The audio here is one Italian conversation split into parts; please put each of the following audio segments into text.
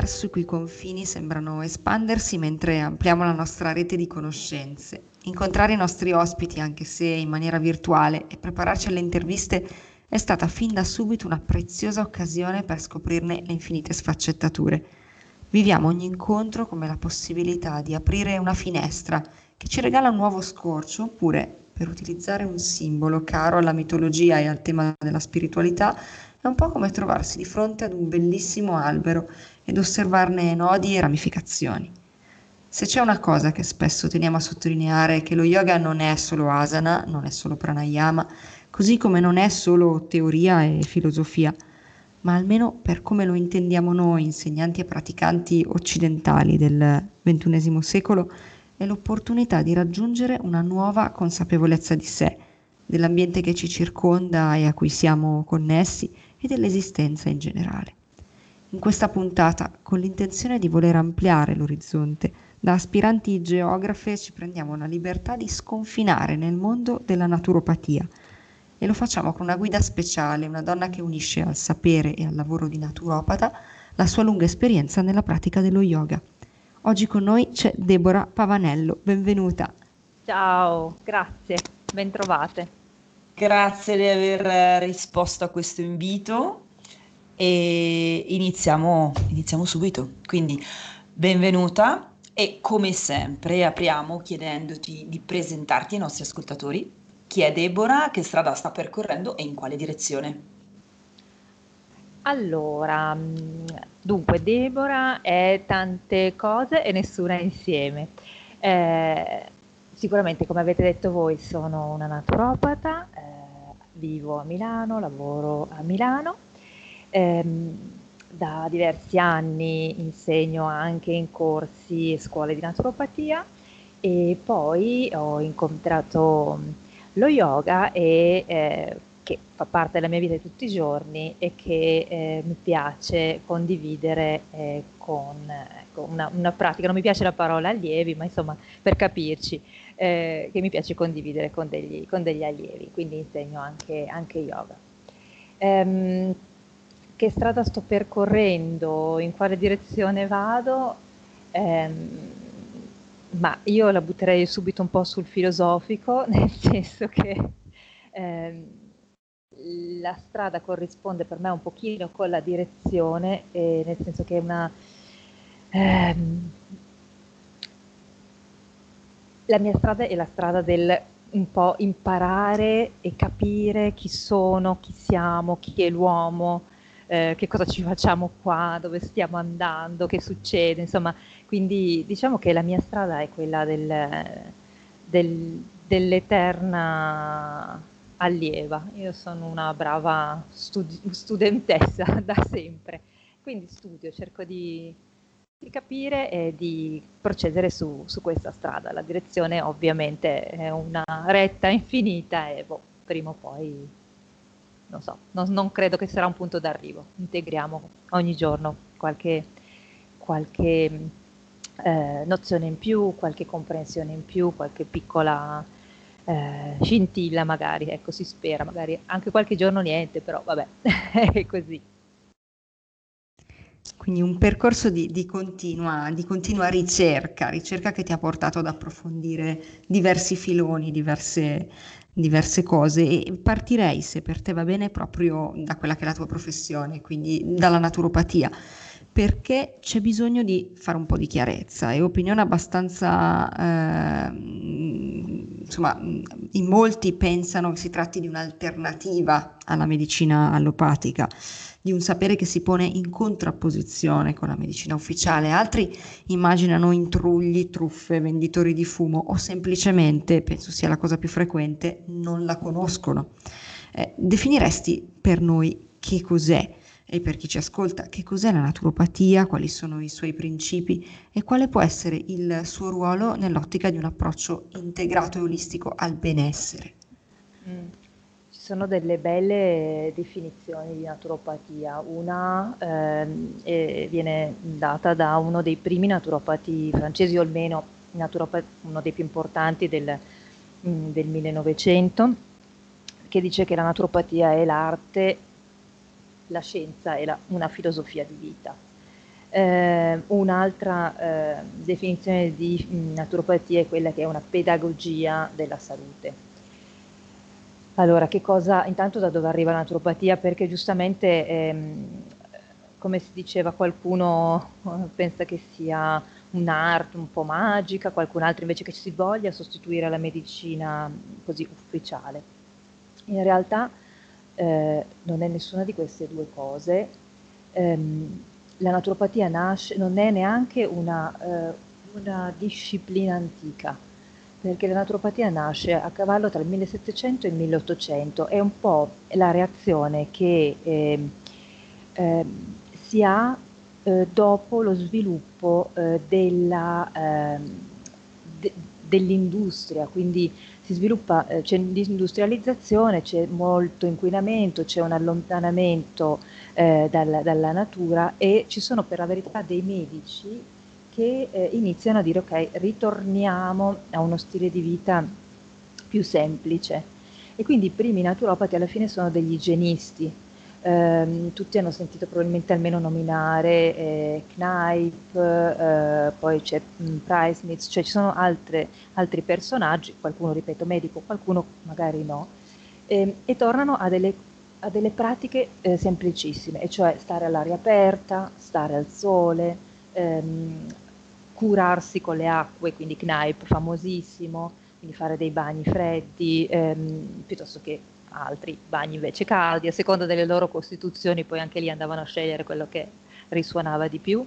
Universo i cui confini sembrano espandersi mentre ampliamo la nostra rete di conoscenze. Incontrare i nostri ospiti, anche se in maniera virtuale, e prepararci alle interviste è stata fin da subito una preziosa occasione per scoprirne le infinite sfaccettature. Viviamo ogni incontro come la possibilità di aprire una finestra che ci regala un nuovo scorcio oppure, per utilizzare un simbolo caro alla mitologia e al tema della spiritualità, è un po' come trovarsi di fronte ad un bellissimo albero ed osservarne nodi e ramificazioni. Se c'è una cosa che spesso teniamo a sottolineare è che lo yoga non è solo asana, non è solo pranayama, così come non è solo teoria e filosofia, ma almeno per come lo intendiamo noi, insegnanti e praticanti occidentali del XXI secolo, è l'opportunità di raggiungere una nuova consapevolezza di sé, dell'ambiente che ci circonda e a cui siamo connessi e dell'esistenza in generale. In questa puntata, con l'intenzione di voler ampliare l'orizzonte, da aspiranti geografe ci prendiamo la libertà di sconfinare nel mondo della naturopatia e lo facciamo con una guida speciale, una donna che unisce al sapere e al lavoro di naturopata la sua lunga esperienza nella pratica dello yoga. Oggi con noi c'è Deborah Pavanello, benvenuta. Ciao, grazie, bentrovate. Grazie di aver risposto a questo invito e iniziamo, iniziamo subito. Quindi benvenuta e come sempre apriamo chiedendoti di presentarti ai nostri ascoltatori. Chi è Deborah, che strada sta percorrendo e in quale direzione? Allora, mm, dunque Deborah è tante cose e nessuna insieme. Eh, sicuramente, come avete detto voi, sono una naturopata, eh, vivo a Milano, lavoro a Milano. Ehm, da diversi anni insegno anche in corsi e scuole di naturopatia e poi ho incontrato lo yoga e, eh, che fa parte della mia vita di tutti i giorni e che eh, mi piace condividere eh, con ecco, una, una, pratica, non mi piace la parola allievi, ma insomma per capirci, eh, che mi piace condividere con degli, con degli allievi, quindi insegno anche, anche yoga. Ehm, che strada sto percorrendo, in quale direzione vado? Ehm, ma io la butterei subito un po' sul filosofico, nel senso che ehm, la strada corrisponde per me un pochino con la direzione, eh, nel senso che è una... Ehm, la mia strada è la strada del un po' imparare e capire chi sono, chi siamo, chi è l'uomo, eh, che cosa ci facciamo qua, dove stiamo andando, che succede, insomma, quindi diciamo che la mia strada è quella del, del, dell'eterna allieva. Io sono una brava studi- studentessa da sempre, quindi studio, cerco di di capire e di procedere su, su, questa strada. La direzione ovviamente è una retta infinita e boh, prima o poi, non so, non, non, credo che sarà un punto d'arrivo. Integriamo ogni giorno qualche, qualche eh, nozione in più, qualche comprensione in più, qualche piccola eh, scintilla magari, ecco si spera, magari anche qualche giorno niente, però vabbè, è così. Quindi un percorso di, di, continua, di, continua, ricerca, ricerca che ti ha portato ad approfondire diversi filoni, diverse, diverse cose. E partirei, se per te va bene, proprio da quella che è la tua professione, quindi dalla naturopatia, perché c'è bisogno di fare un po' di chiarezza e opinione abbastanza, eh, insomma, in molti pensano che si tratti di un'alternativa alla medicina allopatica di un sapere che si pone in contrapposizione con la medicina ufficiale, altri immaginano intrugli, truffe, venditori di fumo o semplicemente, penso sia la cosa più frequente, non la conoscono. Eh, definiresti per noi che cos'è e per chi ci ascolta che cos'è la naturopatia, quali sono i suoi principi e quale può essere il suo ruolo nell'ottica di un approccio integrato e olistico al benessere? Mm sono delle belle definizioni di naturopatia. Una eh, viene data da uno dei primi naturopati francesi, o almeno uno dei più importanti del, mm, del 1900, che dice che la naturopatia è l'arte la scienza è la, una filosofia di vita. Eh, un'altra eh, definizione di naturopatia è quella che è una pedagogia della salute. Allora, che cosa, intanto da dove arriva la naturopatia? Perché giustamente, ehm, come si diceva, qualcuno pensa che sia un'arte un po' magica, qualcun altro invece che si voglia sostituire la medicina così ufficiale. In realtà eh, non è nessuna di queste due cose. Ehm, la naturopatia nasce, non è neanche una, eh, una, disciplina antica, perché la naturopatia nasce a cavallo tra il 1700 e il 1800, è un po' la reazione che eh, eh, si ha eh, dopo lo sviluppo eh, della, ehm, dell'industria, quindi si sviluppa, eh, c'è l'industrializzazione, c'è molto inquinamento, c'è un allontanamento eh, dal, dalla natura e ci sono per la verità dei medici che eh, iniziano a dire ok, ritorniamo a uno stile di vita più semplice. E quindi i primi naturopati alla fine sono degli igienisti, eh, tutti hanno sentito probabilmente almeno nominare eh, Knipe, eh, poi c'è mm, Price cioè ci sono altre, altri personaggi, qualcuno ripeto medico, qualcuno magari no, ehm, e tornano a delle, a delle pratiche eh, semplicissime, e cioè stare all'aria aperta, stare al sole, ehm, curarsi con le acque, quindi Knipe famosissimo, quindi fare dei bagni freddi, ehm, piuttosto che altri bagni invece caldi, a seconda delle loro costituzioni poi anche lì andavano a scegliere quello che risuonava di più.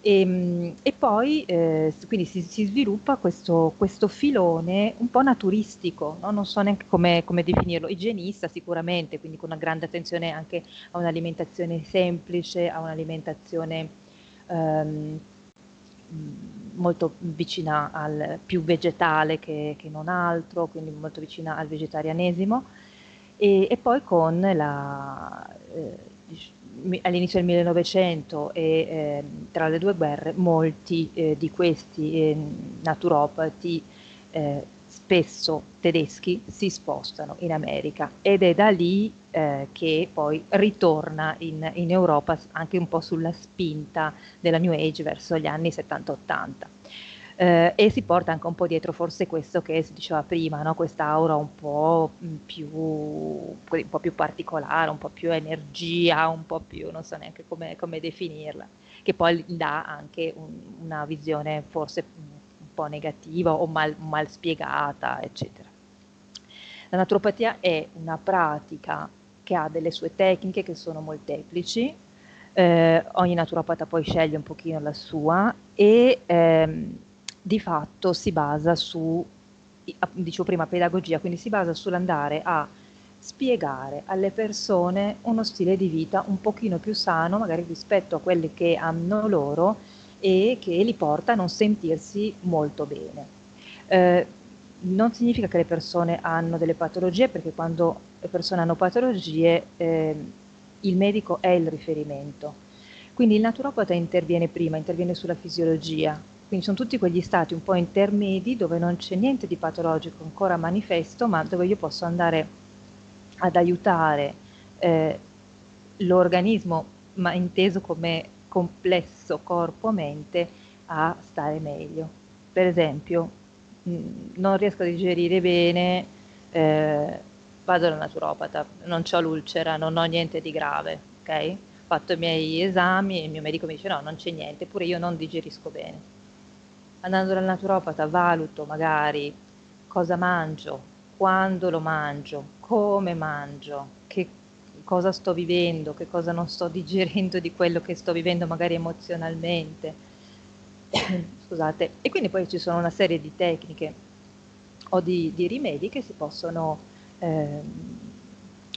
E, ehm, e poi eh, quindi si, si sviluppa questo, questo, filone un po' naturistico, no? non so neanche come, come, definirlo, igienista sicuramente, quindi con una grande attenzione anche a un'alimentazione semplice, a un'alimentazione ehm, molto vicina al più vegetale che, che non altro, quindi molto vicina al vegetarianesimo e, e poi con la, eh, all'inizio del 1900 e eh, tra le due guerre molti eh, di questi eh, naturopati eh, spesso tedeschi si spostano in America. Ed è da lì eh, che poi ritorna in, in, Europa anche un po' sulla spinta della New Age verso gli anni 70-80 eh, e si porta anche un po' dietro forse questo che si diceva prima, no? quest'aura un po' più, un po' più particolare, un po' più energia, un po' più, non so neanche come, come definirla, che poi dà anche un, una visione forse un po' negativa o mal, mal spiegata, eccetera. La naturopatia è una pratica che ha delle sue tecniche che sono molteplici, eh, ogni naturopata poi sceglie un pochino la sua e ehm, di fatto si basa su, dicevo prima, pedagogia, quindi si basa sull'andare a spiegare alle persone uno stile di vita un pochino più sano, magari rispetto a quelli che hanno loro e che li porta a non sentirsi molto bene. Eh, non significa che le persone hanno delle patologie, perché quando le persone hanno patologie eh, il medico è il riferimento. Quindi il naturopata interviene prima, interviene sulla fisiologia, quindi sono tutti quegli stati un po' intermedi dove non c'è niente di patologico ancora manifesto, ma dove io posso andare ad aiutare eh, l'organismo, ma inteso come complesso corpo-mente, a stare meglio. Per esempio, mh, mm, non riesco a digerire bene, eh, vado dal naturopata, non ho l'ulcera, non ho niente di grave, ok? Ho fatto i miei esami e il mio medico mi dice no, non c'è niente, pure io non digerisco bene andando dal naturopata valuto magari cosa mangio, quando lo mangio, come mangio, che cosa sto vivendo, che cosa non sto digerendo di quello che sto vivendo magari emozionalmente. Scusate. E quindi poi ci sono una serie di tecniche o di, di rimedi che si possono eh,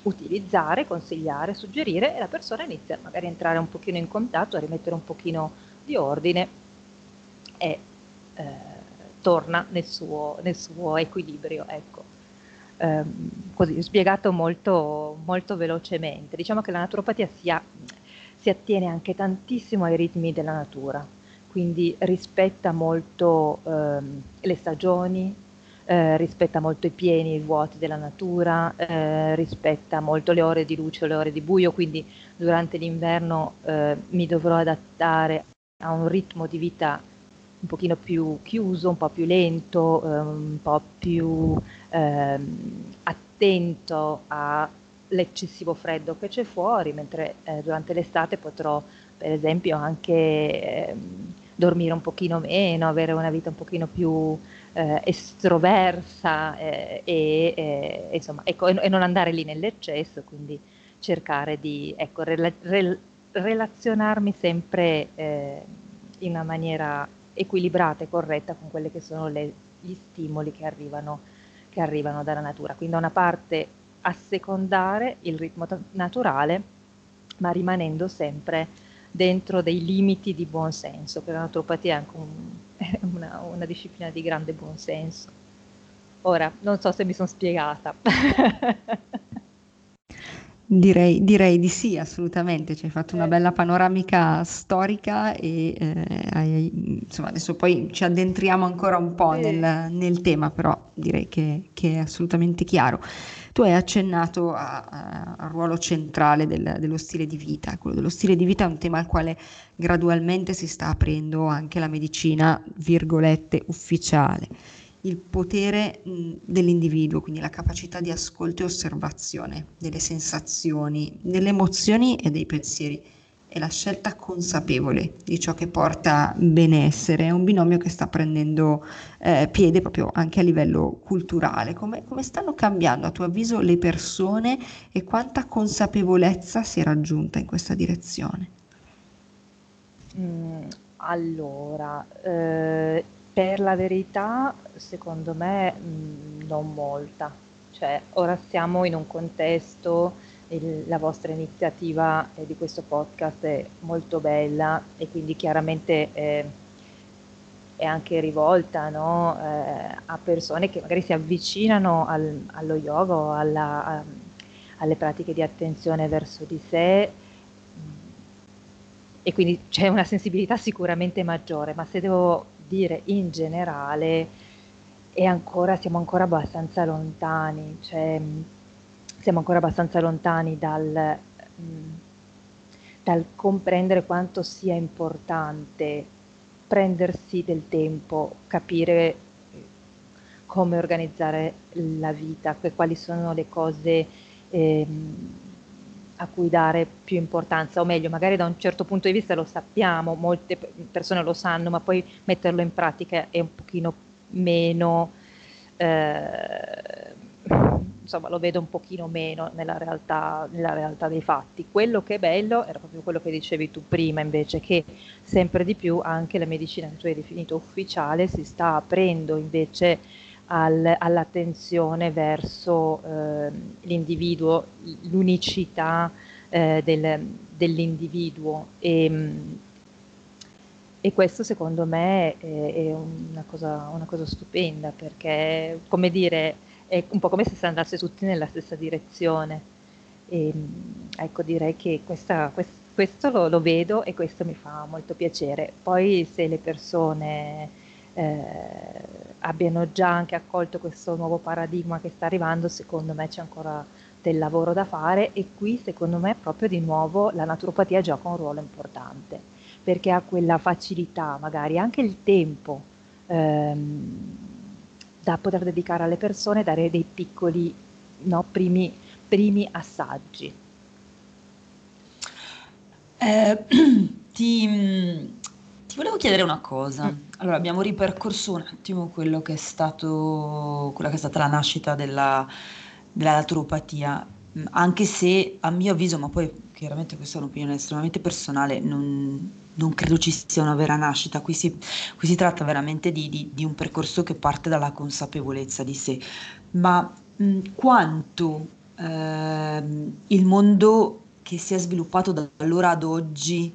utilizzare, consigliare, suggerire e la persona inizia magari a entrare un pochino in contatto, a rimettere un pochino di ordine e eh, torna nel suo, nel suo, equilibrio. Ecco. Eh, così spiegato molto, molto velocemente. Diciamo che la naturopatia si, ha, si attiene anche tantissimo ai ritmi della natura, quindi rispetta molto ehm, le stagioni, eh, rispetta molto i pieni e i vuoti della natura, eh, rispetta molto le ore di luce le ore di buio, quindi durante l'inverno eh, mi dovrò adattare a un ritmo di vita un pochino più chiuso, un po' più lento, eh, un po' più ehm, attento all'eccessivo freddo che c'è fuori, mentre eh, durante l'estate potrò per esempio anche ehm, dormire un pochino meno, avere una vita un pochino più eh, estroversa eh, e, eh, insomma, ecco, e, non andare lì nell'eccesso, quindi cercare di ecco, rela- rel- relazionarmi sempre eh, in una maniera equilibrata e corretta con quelli che sono le, gli stimoli che arrivano, che arrivano dalla natura. Quindi da una parte assecondare il ritmo naturale, ma rimanendo sempre dentro dei limiti di buonsenso, perché la naturopatia è anche un, una, una disciplina di grande buonsenso. Ora, non so se mi sono spiegata. Direi, direi, di sì, assolutamente, ci hai fatto una bella panoramica storica e eh, hai, insomma, adesso poi ci addentriamo ancora un po' nel, nel, tema, però direi che, che, è assolutamente chiaro. Tu hai accennato al ruolo centrale del, dello stile di vita, quello dello stile di vita è un tema al quale gradualmente si sta aprendo anche la medicina, virgolette, ufficiale il potere dell'individuo, quindi la capacità di ascolto e osservazione delle sensazioni, delle emozioni e dei pensieri e la scelta consapevole di ciò che porta benessere. È un binomio che sta prendendo eh, piede proprio anche a livello culturale. Come, come, stanno cambiando a tuo avviso le persone e quanta consapevolezza si è raggiunta in questa direzione? Mm, allora, eh, per la verità, secondo me, mh, non molta. Cioè, ora siamo in un contesto, il, la vostra iniziativa eh, di questo podcast è molto bella e quindi chiaramente eh, è anche rivolta no? eh, a persone che magari si avvicinano al, allo yoga o alla, a, alle pratiche di attenzione verso di sé e quindi c'è una sensibilità sicuramente maggiore, ma se devo dire in generale e ancora, siamo ancora abbastanza lontani, cioè siamo ancora abbastanza lontani dal, dal comprendere quanto sia importante prendersi del tempo, capire come organizzare la vita, quali sono le cose eh, a cui dare più importanza, o meglio, magari da un certo punto di vista lo sappiamo, molte persone lo sanno, ma poi metterlo in pratica è un pochino meno, eh, insomma, lo vedo un pochino meno nella realtà, nella realtà dei fatti. Quello che è bello era proprio quello che dicevi tu prima, invece, che sempre di più anche la medicina che tu hai definito ufficiale si sta aprendo invece al, all'attenzione verso eh, l'individuo, l'unicità eh, del, dell'individuo. E, e, questo secondo me è, è una, cosa, una, cosa, stupenda perché come dire è un po' come se si andasse tutti nella stessa direzione. E, ecco direi che questa, quest, questo lo, lo vedo e questo mi fa molto piacere. Poi se le persone eh, abbiano già anche accolto questo nuovo paradigma che sta arrivando, secondo me c'è ancora del lavoro da fare e qui secondo me proprio di nuovo la naturopatia gioca un ruolo importante perché ha quella facilità, magari anche il tempo ehm, da poter dedicare alle persone, dare dei piccoli no, primi, primi assaggi. Eh, ti, volevo chiedere una cosa. Mm. Allora, abbiamo ripercorso un attimo quello che è stato, quella che è stata la nascita della, della naturopatia, mm, anche se a mio avviso, ma poi chiaramente questa è un'opinione estremamente personale, non, non credo ci sia una vera nascita, qui si, qui si tratta veramente di, di, di, un percorso che parte dalla consapevolezza di sé, ma mh, mm, quanto eh, il mondo che si è sviluppato da allora ad oggi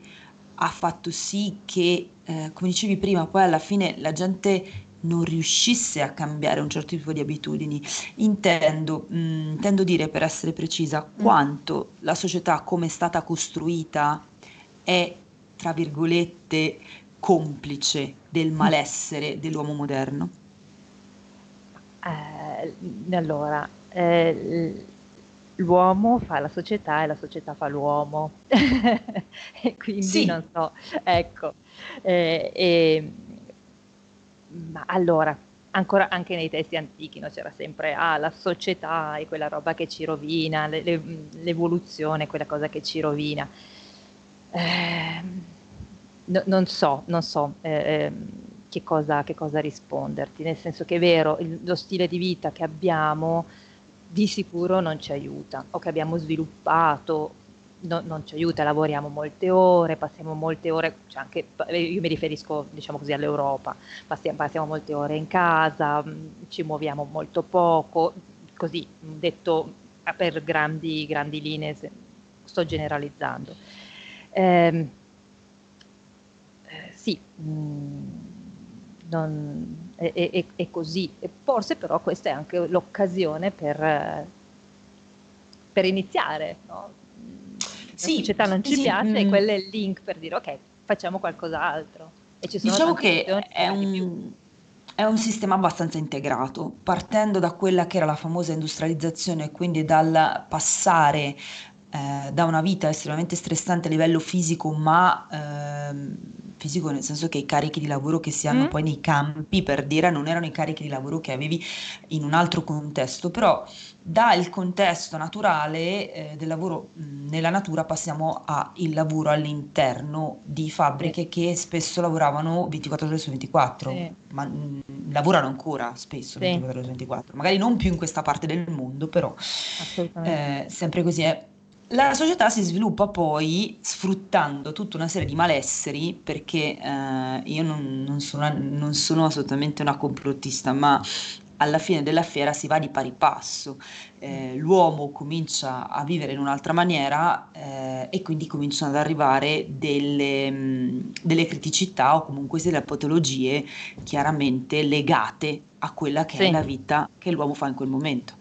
ha fatto sì che, eh, come dicevi prima, poi alla fine la gente non riuscisse a cambiare un certo tipo di abitudini. Intendo, mh, mm, intendo dire, per essere precisa, mm. quanto la società come è stata costruita è, tra virgolette, complice del mm. malessere dell'uomo moderno. Eh, allora, eh, l'uomo fa la società e la società fa l'uomo. e quindi sì. non so, ecco. Eh, e, ma allora, ancora anche nei testi antichi no? c'era sempre ah, la società è quella roba che ci rovina, le, le, l'evoluzione quella cosa che ci rovina. Eh, no, non so, non so eh, ehm, che, cosa, che, cosa, risponderti, nel senso che è vero, il, lo stile di vita che abbiamo di sicuro non ci aiuta o che abbiamo sviluppato no, non ci aiuta, lavoriamo molte ore, passiamo molte ore, cioè anche, io mi riferisco diciamo così all'Europa, passiamo, passiamo molte ore in casa, mm, ci muoviamo molto poco, così detto per grandi, grandi linee, sto generalizzando. Ehm, eh, sì, mh, mm, non, è, è, è, così. Forse però questa è anche l'occasione per, per iniziare, no? sì, la società non ci sì, piace mm. e quello è il link per dire ok, facciamo qualcos'altro. E ci sono diciamo che è un, è un sistema abbastanza integrato, partendo da quella che era la famosa industrializzazione, quindi dal passare eh, da una vita estremamente stressante a livello fisico, ma ehm, fisico nel senso che i carichi di lavoro che si hanno mm. poi nei campi, per dire, non erano i carichi di lavoro che avevi in un altro contesto, però dal contesto naturale eh, del lavoro mh, nella natura passiamo al lavoro all'interno di fabbriche sì. che spesso lavoravano 24 ore su 24, sì. ma mh, lavorano ancora spesso sì. 24 ore su 24, magari non più in questa parte del mondo, però eh, sempre così è. La società si sviluppa poi sfruttando tutta una serie di malesseri, perché eh, io non, non, sono, non sono assolutamente una complottista, ma alla fine della fiera si va di pari passo, eh, l'uomo comincia a vivere in un'altra maniera eh, e quindi cominciano ad arrivare delle, mh, delle, criticità o comunque delle patologie chiaramente legate a quella che sì. è la vita che l'uomo fa in quel momento.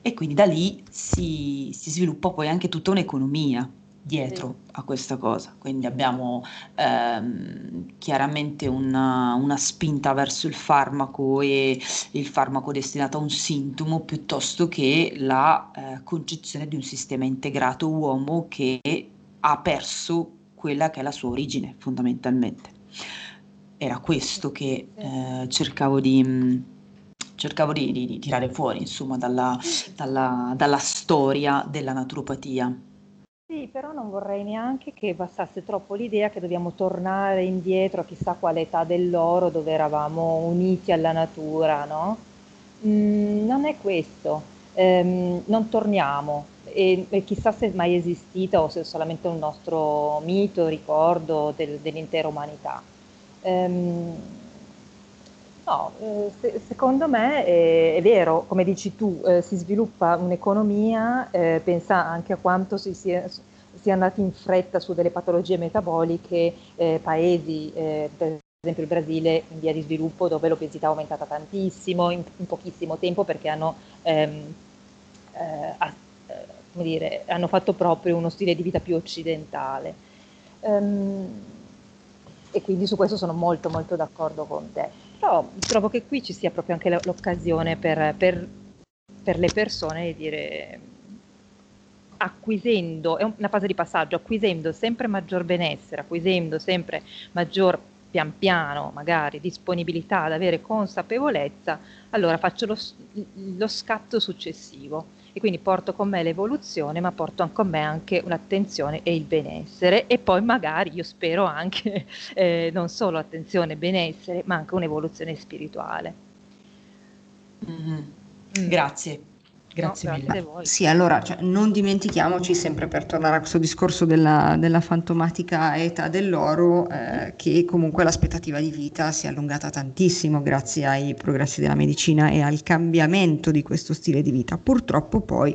E quindi da lì si, si sviluppa poi anche tutta un'economia dietro sì. a questa cosa. Quindi abbiamo ehm, chiaramente una, una, spinta verso il farmaco e il farmaco destinato a un sintomo piuttosto che la eh, concezione di un sistema integrato uomo che ha perso quella che è la sua origine fondamentalmente. Era questo che eh, cercavo di cercavo di, di, di, tirare fuori, insomma, dalla, dalla, dalla storia della naturopatia. Sì, però non vorrei neanche che bastasse troppo l'idea che dobbiamo tornare indietro a chissà quale età dell'oro dove eravamo uniti alla natura, no? Mm, non è questo, ehm, non torniamo e, e, chissà se è mai esistita o se è solamente un nostro mito, ricordo del, dell'intera umanità. Ehm, no, eh, se, secondo me è, è, vero, come dici tu, eh, si sviluppa un'economia, eh, pensa anche a quanto si sia, sia andati in fretta su delle patologie metaboliche, eh, paesi, eh, per esempio il Brasile in via di sviluppo dove l'obesità è aumentata tantissimo in, in pochissimo tempo perché hanno, ehm, eh, dire, hanno, fatto proprio uno stile di vita più occidentale. Um, e quindi su questo sono molto molto d'accordo con te. Però trovo che qui ci sia proprio anche l'occasione per, per, per le persone di dire acquisendo, è una fase di passaggio, acquisendo sempre maggior benessere, acquisendo sempre maggior pian piano magari disponibilità ad avere consapevolezza, allora faccio lo, lo scatto successivo e quindi porto con me l'evoluzione, ma porto con me anche un'attenzione e il benessere e poi magari io spero anche eh, non solo attenzione e benessere, ma anche un'evoluzione spirituale. Mm-hmm. Mm. Grazie. Grazie no, mille. Sì, allora cioè, non dimentichiamoci sempre per tornare a questo discorso della, della fantomatica età dell'oro, eh, che comunque l'aspettativa di vita si è allungata tantissimo grazie ai progressi della medicina e al cambiamento di questo stile di vita. Purtroppo poi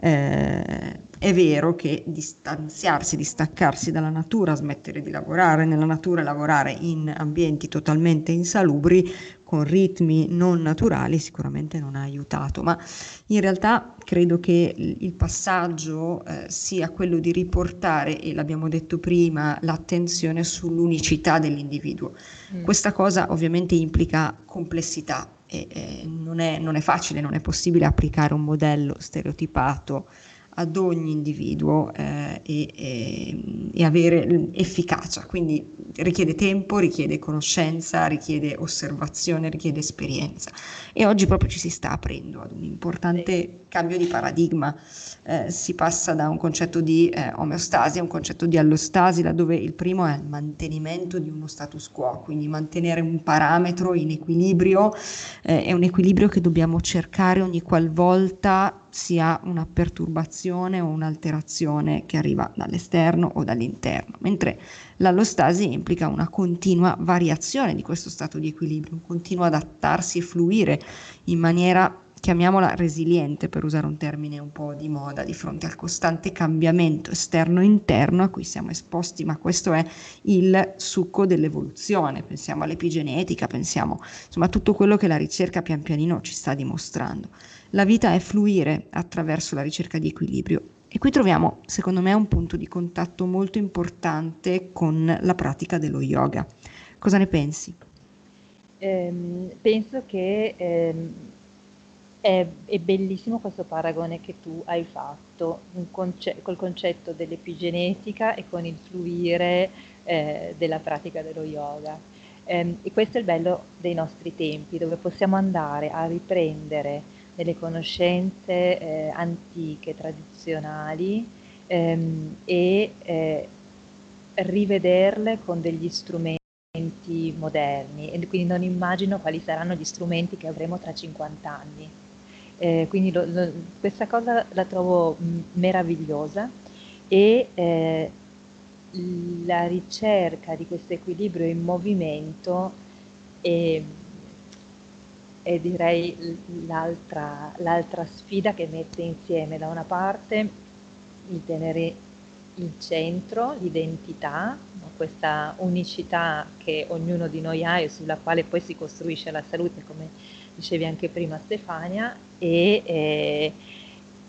eh, è vero che distanziarsi, distaccarsi dalla natura, smettere di lavorare nella natura e lavorare in ambienti totalmente insalubri con ritmi non naturali sicuramente non ha aiutato, ma in realtà credo che il passaggio eh, sia quello di riportare, e l'abbiamo detto prima, l'attenzione sull'unicità dell'individuo. Mm. Questa cosa ovviamente implica complessità e, e non, è, non è facile, non è possibile applicare un modello stereotipato ad ogni individuo eh, e, e, e, avere efficacia. Quindi richiede tempo, richiede conoscenza, richiede osservazione, richiede esperienza. E oggi proprio ci si sta aprendo ad un importante cambio di paradigma. Eh, si passa da un concetto di eh, omeostasi a un concetto di allostasi, laddove il primo è il mantenimento di uno status quo, quindi mantenere un parametro in equilibrio, eh, è un equilibrio che dobbiamo cercare ogni qualvolta si ha una perturbazione o un'alterazione che arriva dall'esterno o dall'interno, mentre l'allostasi implica una continua variazione di questo stato di equilibrio, un continuo adattarsi e fluire in maniera chiamiamola resiliente per usare un termine un po' di moda, di fronte al costante cambiamento esterno-interno a cui siamo esposti, ma questo è il succo dell'evoluzione, pensiamo all'epigenetica, pensiamo insomma a tutto quello che la ricerca pian pianino ci sta dimostrando. La vita è fluire attraverso la ricerca di equilibrio e qui troviamo, secondo me, un punto di contatto molto importante con la pratica dello yoga. Cosa ne pensi? Eh, penso che eh, è, è, bellissimo questo paragone che tu hai fatto conce- col concetto dell'epigenetica e con il fluire eh, della pratica dello yoga. Ehm, e questo è il bello dei nostri tempi, dove possiamo andare a riprendere delle conoscenze eh, antiche, tradizionali ehm, e eh, rivederle con degli strumenti moderni e quindi non immagino quali saranno gli strumenti che avremo tra 50 anni. Eh, quindi lo, lo, questa cosa la trovo mh, meravigliosa e eh, la ricerca di questo equilibrio in movimento è, è direi l'altra, l'altra sfida che mette insieme da una parte il tenere il centro, l'identità, questa unicità che ognuno di noi ha e sulla quale poi si costruisce la salute, come dicevi anche prima Stefania, e, e,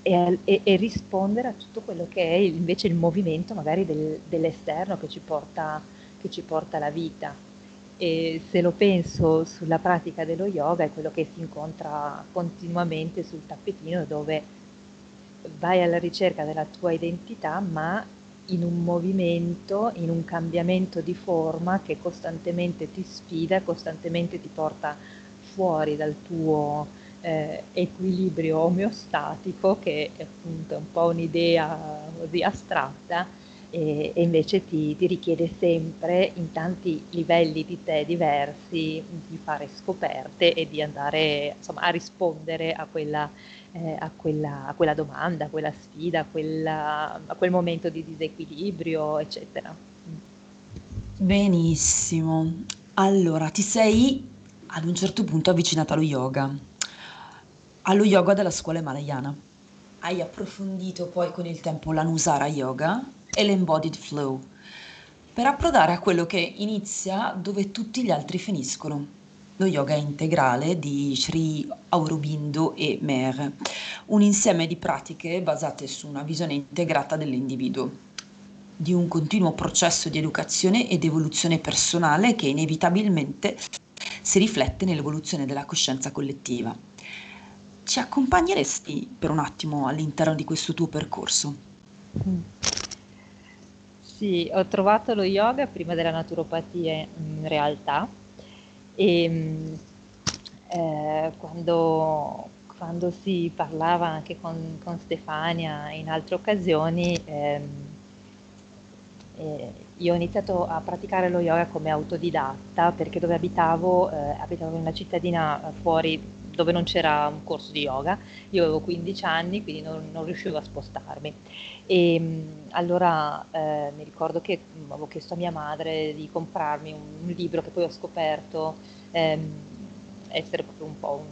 e, e rispondere a tutto quello che è invece il movimento magari del, dell'esterno che ci porta, che ci porta alla vita. E se lo penso sulla pratica dello yoga è quello che si incontra continuamente sul tappetino dove vai alla ricerca della tua identità ma in un movimento, in un cambiamento di forma che costantemente ti sfida, costantemente ti porta fuori dal tuo eh, equilibrio omeostatico che è appunto un po' un'idea così astratta e, e invece ti, ti, richiede sempre in tanti livelli di te diversi di fare scoperte e di andare insomma, a rispondere a quella, eh, a, quella, a quella, domanda, a quella sfida, a, quella, a quel momento di disequilibrio, eccetera. Benissimo. Allora, ti sei ad un certo punto avvicinata allo yoga, allo yoga della scuola himalayana. Hai approfondito poi con il tempo l'Anusara Yoga e l'embodied flow, per approdare a quello che inizia dove tutti gli altri finiscono. Lo yoga integrale di Sri Aurobindo e Mer, un insieme di pratiche basate su una visione integrata dell'individuo, di un continuo processo di educazione ed evoluzione personale che inevitabilmente si riflette nell'evoluzione della coscienza collettiva. Ci accompagneresti per un attimo all'interno di questo tuo percorso? Mm. Sì, ho trovato lo yoga prima della naturopatia in realtà. E mm, eh, quando, quando si parlava anche con, con Stefania in altre occasioni, ehm, eh, io ho iniziato a praticare lo yoga come autodidatta perché dove abitavo, eh, abitavo in una cittadina fuori dove non c'era un corso di yoga, io avevo 15 anni quindi non, non riuscivo a spostarmi. E mm, allora eh, mi ricordo che mm, avevo chiesto a mia madre di comprarmi un, un libro che poi ho scoperto ehm, essere proprio un po'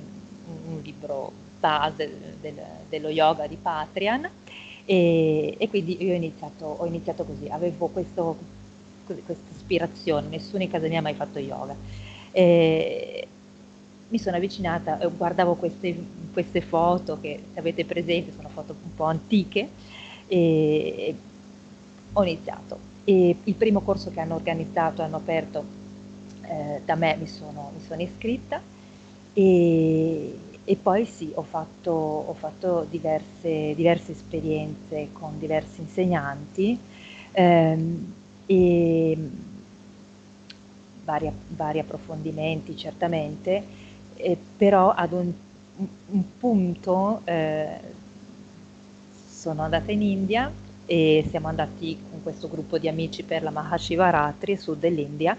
un, un libro base del, dello yoga di Patrian. E, e quindi io ho iniziato, ho iniziato così, avevo questo, questa ispirazione, nessuno in casa mia ha mai fatto yoga. E, mi sono avvicinata, eh, guardavo queste, queste foto che se avete presente sono foto un po' antiche e ho iniziato. E il primo corso che hanno organizzato, hanno aperto eh, da me, mi sono, mi sono iscritta e, e, poi sì, ho fatto, ho fatto diverse, diverse, esperienze con diversi insegnanti ehm, e vari, vari approfondimenti certamente, eh, però ad un, un punto eh, sono andata in India e siamo andati con questo gruppo di amici per la Mahashivaratri, sud dell'India,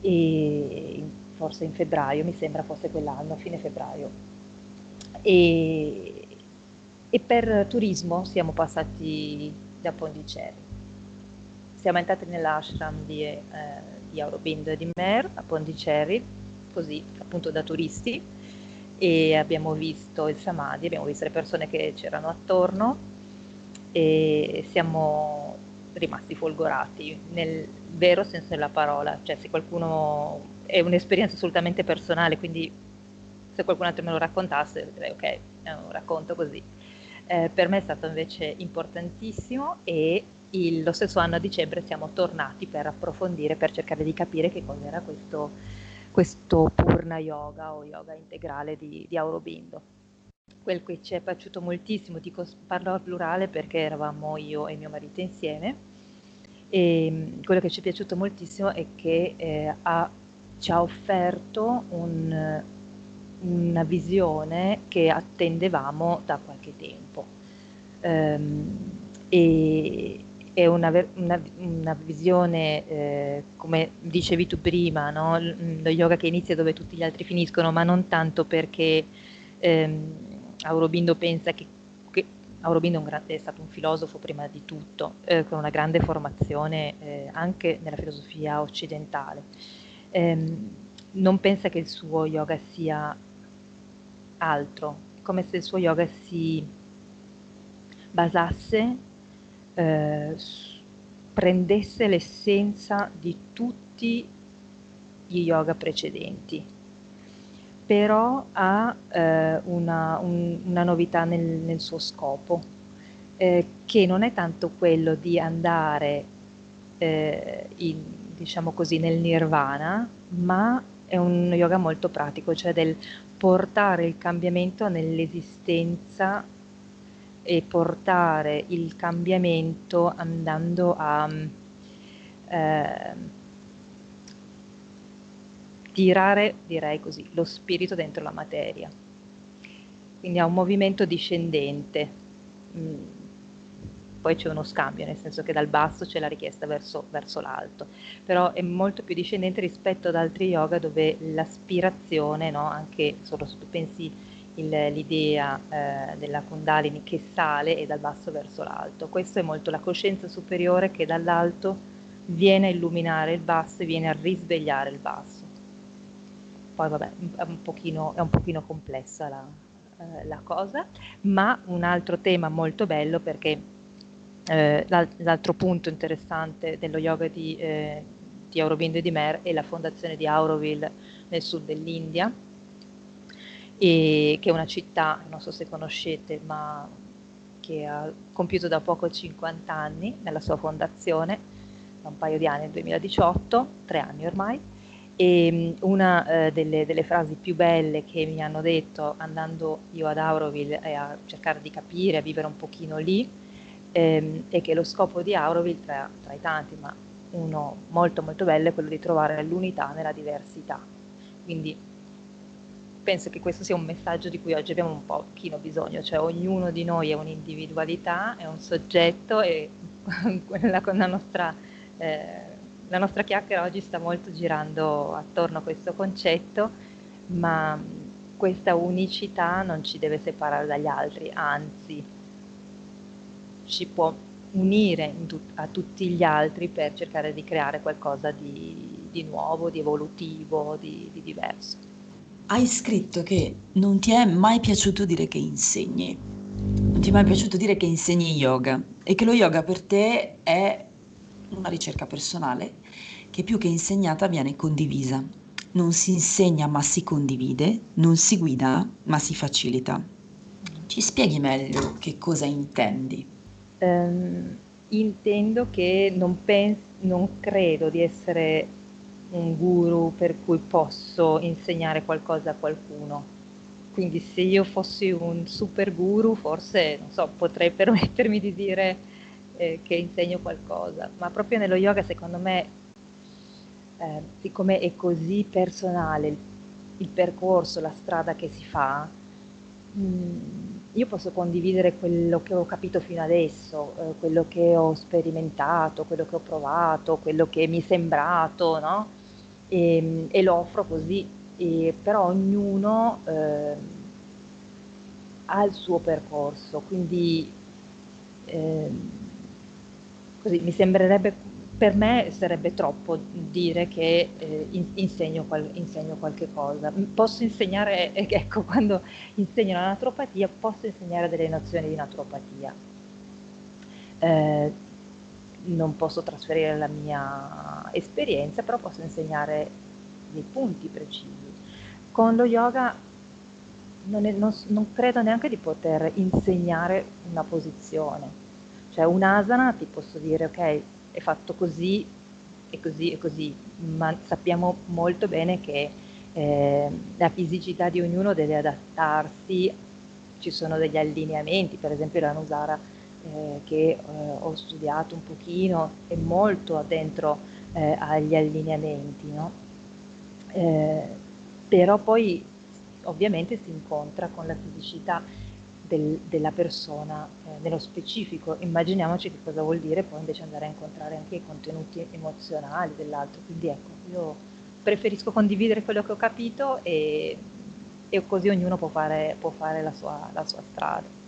e forse in febbraio, mi sembra fosse quell'anno, fine febbraio. E, e per turismo siamo passati da Pondicherry. Siamo entrati nell'ashram di, eh, di Aurobindo di Mer a Pondicherry, così appunto da turisti, e abbiamo visto il Samadhi, abbiamo visto le persone che c'erano attorno e siamo rimasti folgorati nel vero senso della parola, cioè se qualcuno è un'esperienza assolutamente personale, quindi se qualcun altro me lo raccontasse direi ok, è un racconto così. Eh, per me è stato invece importantissimo e il, lo stesso anno a dicembre siamo tornati per approfondire, per cercare di capire che cos'era questo, questo Purna Yoga o yoga integrale di, di Aurobindo quel che ci è piaciuto moltissimo, dico, parlo al plurale perché eravamo io e mio marito insieme, e mm, quello che ci è piaciuto moltissimo è che eh, ha, ci ha offerto un, una visione che attendevamo da qualche tempo. Um, e è una, una, una visione, eh, come dicevi tu prima, no? lo yoga che inizia dove tutti gli altri finiscono, ma non tanto perché ehm, Aurobindo pensa che, che Aurobindo è, grande, è, stato un filosofo prima di tutto, eh, con una grande formazione eh, anche nella filosofia occidentale. Eh, non pensa che il suo yoga sia altro, come se il suo yoga si basasse, eh, prendesse l'essenza di tutti gli yoga precedenti. Però ha eh, una, un, una, novità nel, nel suo scopo, eh, che non è tanto quello di andare eh, in, diciamo così, nel nirvana, ma è un yoga molto pratico, cioè del portare il cambiamento nell'esistenza e portare il cambiamento andando a eh, tirare, direi così, lo spirito dentro la materia. Quindi ha un movimento discendente. Mm. Poi c'è uno scambio, nel senso che dal basso c'è la richiesta verso, verso l'alto, però è molto più discendente rispetto ad altri yoga dove l'aspirazione, no? anche solo se tu pensi il, l'idea eh, della Kundalini che sale e dal basso verso l'alto. Questo è molto la coscienza superiore che dall'alto viene a illuminare il basso e viene a risvegliare il basso poi vabbè è un pochino, è un pochino complessa la, eh, la, cosa, ma un altro tema molto bello perché eh, l'altro punto interessante dello yoga di, eh, di Aurobindo e di Mer è la fondazione di Auroville nel sud dell'India, e, che è una città, non so se conoscete, ma che ha compiuto da poco 50 anni nella sua fondazione, da un paio di anni, nel 2018, tre anni ormai, e mm, una eh, delle, delle, frasi più belle che mi hanno detto andando io ad Auroville e a cercare di capire, a vivere un pochino lì, ehm, è che lo scopo di Auroville, tra, tra, i tanti, ma uno molto molto bello, è quello di trovare l'unità nella diversità. Quindi penso che questo sia un messaggio di cui oggi abbiamo un pochino bisogno, cioè ognuno di noi è un'individualità, è un soggetto e con la nostra... Eh, la nostra chiacchiera oggi sta molto girando attorno a questo concetto, ma questa unicità non ci deve separare dagli altri, anzi ci può unire tut- a tutti gli altri per cercare di creare qualcosa di, di nuovo, di evolutivo, di, di diverso. Hai scritto che non ti è mai piaciuto dire che insegni, non ti è mai piaciuto dire che insegni yoga e che lo yoga per te è una ricerca personale che più che insegnata viene condivisa. non si insegna ma si condivide, non si guida ma si facilita. Ci spieghi meglio che cosa intendi? Um, intendo che non, pens- non credo di essere un guru per cui posso insegnare qualcosa a qualcuno. Quindi se io fossi un super guru, forse, so, potrei permettermi di dire eh, che insegno qualcosa, ma proprio nello yoga secondo me, eh, siccome è così personale il, il, percorso, la strada che si fa, mh, mm, io posso condividere quello che ho capito fino adesso, eh, quello che ho sperimentato, quello che ho provato, quello che mi è sembrato, no? E, e lo offro così, e, però ognuno eh, ha il suo percorso, quindi eh, così mi sembrerebbe per me sarebbe troppo dire che eh, insegno, qual- insegno, qualche cosa. Posso insegnare, ecco, quando insegno la naturopatia, posso insegnare delle nozioni di naturopatia. Eh, non posso trasferire la mia esperienza, però posso insegnare dei punti precisi. Con lo yoga non, è, non, non credo neanche di poter insegnare una posizione. Cioè un'asana ti posso dire, ok, è fatto così e così e così, ma sappiamo molto bene che eh, la fisicità di ognuno deve adattarsi, ci sono degli allineamenti, per esempio la Nusara eh, che eh, ho studiato un pochino è molto addentro eh, agli allineamenti, no? Eh, però poi ovviamente si incontra con la fisicità del, della persona eh, nello specifico. Immaginiamoci che cosa vuol dire poi invece andare a incontrare anche i contenuti emozionali dell'altro. Quindi ecco, io preferisco condividere quello che ho capito e, e così ognuno può fare, può fare la, sua, la, sua, strada.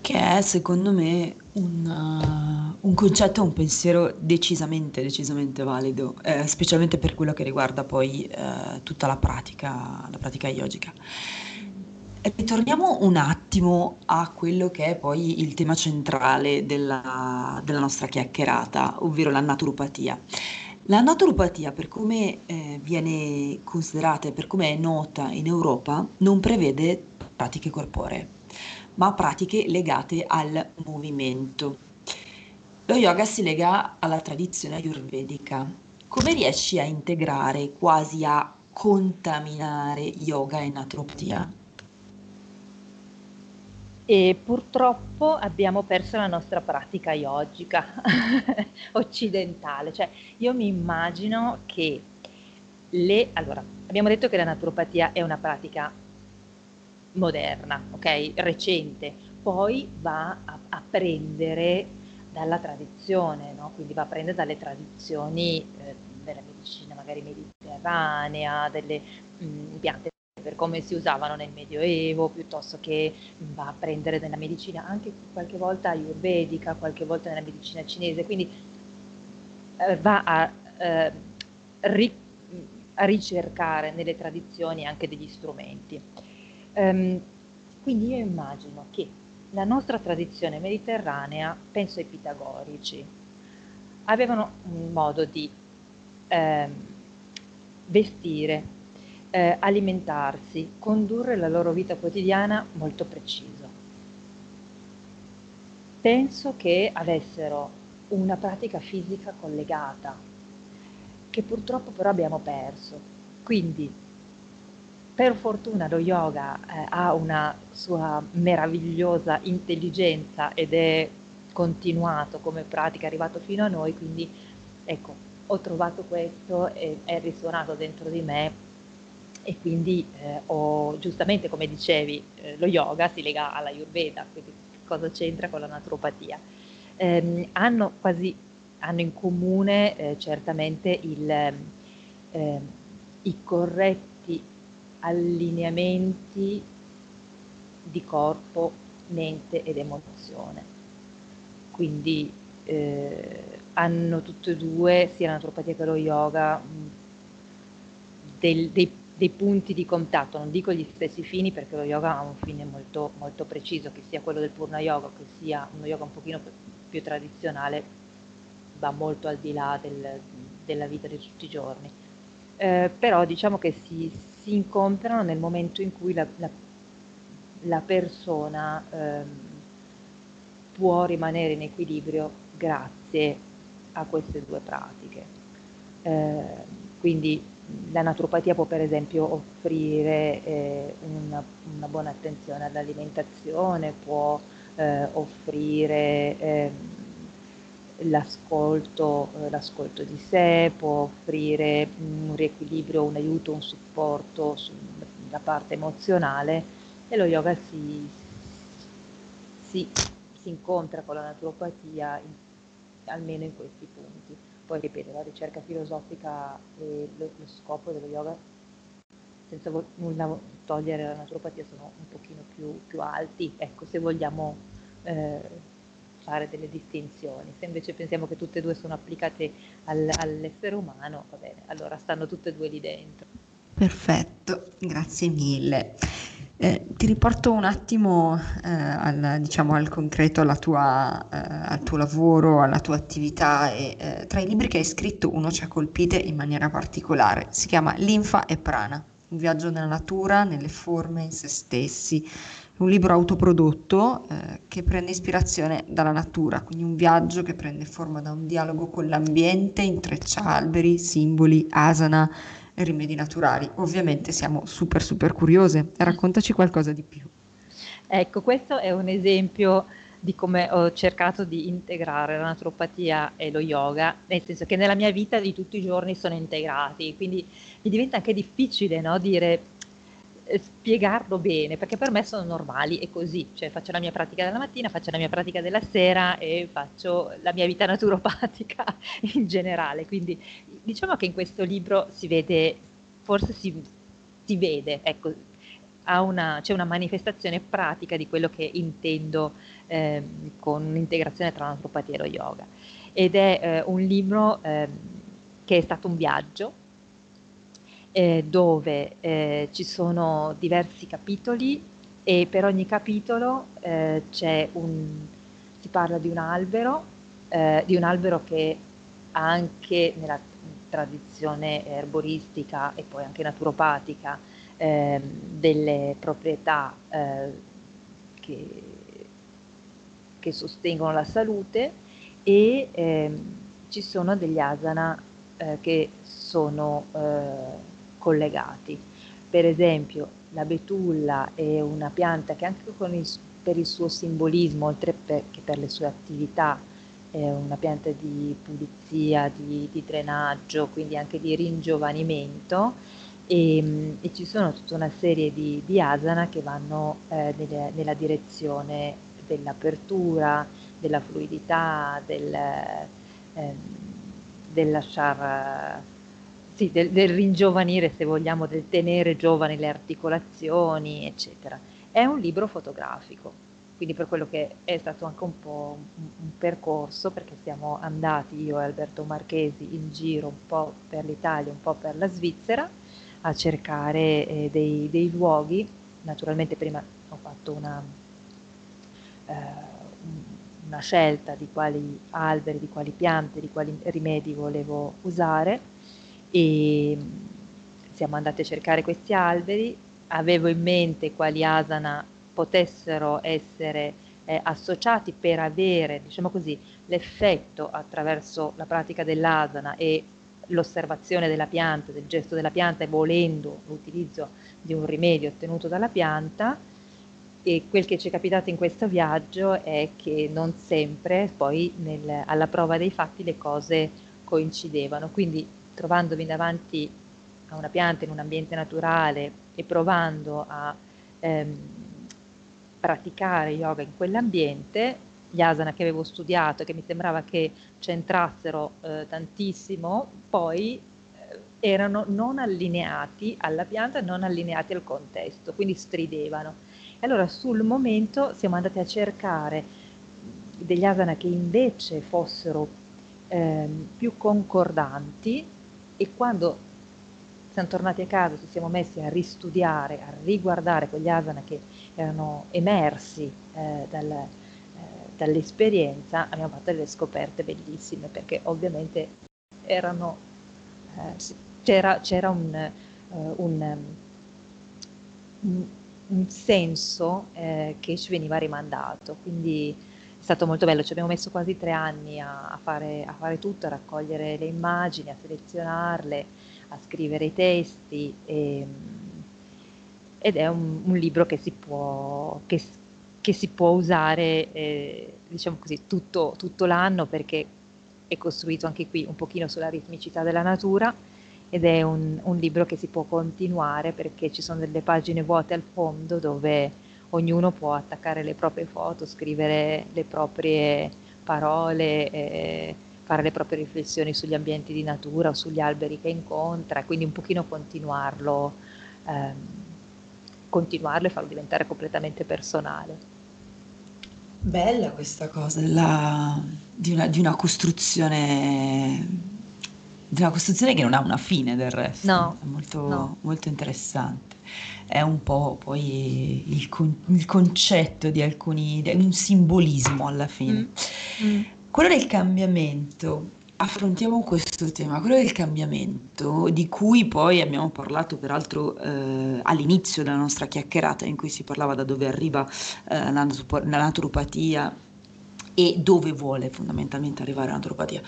Che è secondo me un, uh, un concetto, un pensiero decisamente, decisamente valido, eh, specialmente per quello che riguarda poi eh, tutta la pratica, la pratica yogica. Ritorniamo un attimo a quello che è poi il tema centrale della, della nostra chiacchierata, ovvero la naturopatia. La naturopatia, per come eh, viene considerata e per come è nota in Europa, non prevede pratiche corporee, ma pratiche legate al movimento. Lo yoga si lega alla tradizione ayurvedica. Come riesci a integrare, quasi a contaminare yoga e naturopatia? e purtroppo abbiamo perso la nostra pratica yogica occidentale. Cioè, io mi immagino che le... Allora, abbiamo detto che la naturopatia è una pratica moderna, ok? Recente, poi va a, a prendere dalla tradizione, no? quindi va a prendere dalle tradizioni eh, della medicina magari mediterranea, delle mh, piante per come si usavano nel Medioevo, piuttosto che va a prendere nella medicina anche qualche volta ayurvedica, qualche volta nella medicina cinese, quindi eh, va a, eh, ri, a, ricercare nelle tradizioni anche degli strumenti. Um, quindi io immagino che la nostra tradizione mediterranea, penso ai pitagorici, avevano un modo di eh, vestire eh, alimentarsi, condurre la loro vita quotidiana molto preciso. Penso che avessero una pratica fisica collegata, che purtroppo però abbiamo perso. Quindi, per fortuna lo yoga eh, ha una sua meravigliosa intelligenza ed è continuato come pratica, è arrivato fino a noi, quindi ecco, ho trovato questo e è risuonato dentro di me e quindi eh, ho, giustamente come dicevi eh, lo yoga si lega alla Ayurveda, quindi cosa c'entra con la naturopatia? Eh, hanno quasi hanno in comune eh, certamente il, ehm, i corretti allineamenti di corpo, mente ed emozione. Quindi eh, hanno tutte e due, sia la naturopatia che lo yoga, del, dei dei punti di contatto, non dico gli stessi fini perché lo yoga ha un fine molto, molto preciso, che sia quello del Purna Yoga, che sia uno yoga un pochino più, più tradizionale, va molto al di là del, della vita di tutti i giorni. eh, però diciamo che si, si, incontrano nel momento in cui la, la, la persona eh, può rimanere in equilibrio grazie a queste due pratiche. Eh, quindi la naturopatia può per esempio offrire eh, una, una, buona attenzione all'alimentazione, può eh, offrire ehm, l'ascolto, eh, l'ascolto, di sé, può offrire un riequilibrio, un aiuto, un supporto sulla parte emozionale e lo yoga si, si, si incontra con la naturopatia in, almeno in questi punti. Poi ripeto, la ricerca filosofica e lo, lo scopo dello yoga, senza vo- nulla togliere la naturopatia, sono un pochino più, più alti, ecco, se vogliamo eh, fare delle distinzioni. Se invece pensiamo che tutte e due sono applicate al, all'essere umano, va bene, allora stanno tutte e due lì dentro. Perfetto, grazie mille. Eh, ti riporto un attimo eh, al, diciamo, al, concreto, tua, eh, al tuo lavoro, alla tua attività e eh, tra i libri che hai scritto uno ci ha colpite in maniera particolare, si chiama Linfa e Prana, un viaggio nella natura, nelle forme, in se stessi, un libro autoprodotto eh, che prende ispirazione dalla natura, quindi un viaggio che prende forma da un dialogo con l'ambiente, intreccia alberi, simboli, asana, rimedi naturali. Ovviamente siamo super super curiose. Raccontaci qualcosa di più. Ecco, questo è un esempio di come ho cercato di integrare la naturopatia e lo yoga, nel senso che nella mia vita di tutti i giorni sono integrati, quindi mi diventa anche difficile no, dire spiegarlo bene, perché per me sono normali e così, cioè faccio la mia pratica della mattina, faccio la mia pratica della sera e faccio la mia vita naturopatica in generale. Quindi diciamo che in questo libro si vede, forse si, si vede, ecco, una, c'è una manifestazione pratica di quello che intendo eh, con un'integrazione tra naturopatia e lo yoga. Ed è eh, un libro eh, che è stato un viaggio eh, dove eh, ci sono diversi capitoli e per ogni capitolo eh, un, si parla di un albero, eh, di un albero che anche nella tradizione erboristica e poi anche naturopatica ehm, delle proprietà eh, che, che, sostengono la salute e ehm, ci sono degli asana eh, che sono collegati. Per esempio la betulla è una pianta che anche il, per il suo simbolismo, oltre per, che per le sue attività, è una pianta di pulizia, di, di drenaggio, quindi anche di ringiovanimento e, e, ci sono tutta una serie di, di asana che vanno eh, nelle, nella direzione dell'apertura, della fluidità, del, eh, del lasciar sì, del, del, ringiovanire, se vogliamo, del tenere giovani le articolazioni, eccetera. È un libro fotografico, quindi per quello che è stato anche un po' un, un percorso, perché siamo andati io e Alberto Marchesi in giro un po' per l'Italia, un po' per la Svizzera, a cercare eh, dei, dei, luoghi. Naturalmente prima ho fatto una, eh, una scelta di quali alberi, di quali piante, di quali rimedi volevo usare e siamo andati a cercare questi alberi, avevo in mente quali asana potessero essere eh, associati per avere, diciamo così, l'effetto attraverso la pratica dell'asana e l'osservazione della pianta, del gesto della pianta e volendo l'utilizzo di un rimedio ottenuto dalla pianta. E quel che ci è capitato in questo viaggio è che non sempre poi nel, alla prova dei fatti le cose coincidevano. Quindi trovandomi davanti a una pianta in un ambiente naturale e provando a ehm, praticare yoga in quell'ambiente, gli asana che avevo studiato che mi sembrava che c'entrassero eh, tantissimo, poi eh, erano non allineati alla pianta, non allineati al contesto, quindi stridevano. E allora sul momento siamo andati a cercare degli asana che invece fossero eh, più concordanti e quando siamo tornati a casa ci siamo messi a ristudiare, a riguardare quegli asana che erano emersi eh, dal, eh, dall'esperienza, abbiamo fatto delle scoperte bellissime perché ovviamente erano, eh, c'era, c'era un, uh, un, un, un, senso eh, che ci veniva rimandato, quindi stato molto bello, ci abbiamo messo quasi tre anni a, a, fare, a fare tutto, a raccogliere le immagini, a selezionarle, a scrivere i testi e, ed è un, un, libro che si può, che, che si può usare eh, diciamo così, tutto, tutto l'anno perché è costruito anche qui un pochino sulla ritmicità della natura ed è un, un, libro che si può continuare perché ci sono delle pagine vuote al fondo dove ognuno può attaccare le proprie foto, scrivere le proprie parole, eh, fare le proprie riflessioni sugli ambienti di natura o sugli alberi che incontra, quindi un pochino continuarlo, ehm, continuarlo e farlo diventare completamente personale. Bella questa cosa della, di, una, di, una costruzione, di una costruzione che non ha una fine del resto, no, è molto, no. molto interessante. È un po' poi il, il concetto di alcuni, di un simbolismo alla fine. Mm. Mm. Quello del cambiamento affrontiamo questo tema, quello del cambiamento, di cui poi abbiamo parlato peraltro eh, all'inizio della nostra chiacchierata, in cui si parlava da dove arriva eh, la naturopatia e dove vuole fondamentalmente arrivare la naturopatia.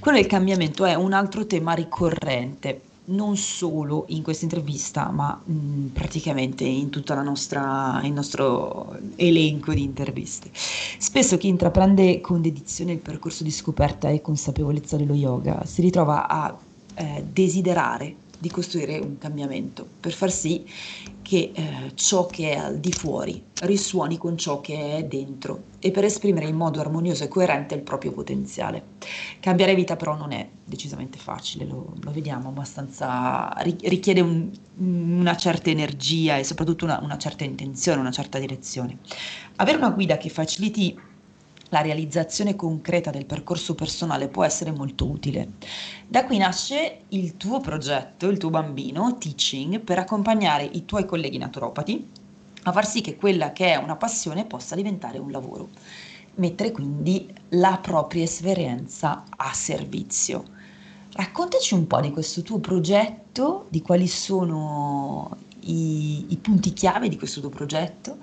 Quello del cambiamento è un altro tema ricorrente non solo in questa intervista, ma mh, mm, praticamente in tutto il nostro elenco di interviste. Spesso chi intraprende con dedizione il percorso di scoperta e consapevolezza dello yoga si ritrova a eh, desiderare di costruire un cambiamento per far sì che eh, ciò che è al di fuori risuoni con ciò che è dentro e per esprimere in modo armonioso e coerente il proprio potenziale. Cambiare vita però non è decisamente facile, lo, lo vediamo abbastanza, richiede un, una certa energia e soprattutto una, una certa intenzione, una certa direzione. Avere una guida che faciliti la realizzazione concreta del percorso personale può essere molto utile. Da qui nasce il tuo progetto, il tuo bambino, Teaching, per accompagnare i tuoi colleghi naturopati a far sì che quella che è una passione possa diventare un lavoro. Mettere quindi la propria esperienza a servizio. Raccontaci un po' di questo tuo progetto, di quali sono i, i punti chiave di questo tuo progetto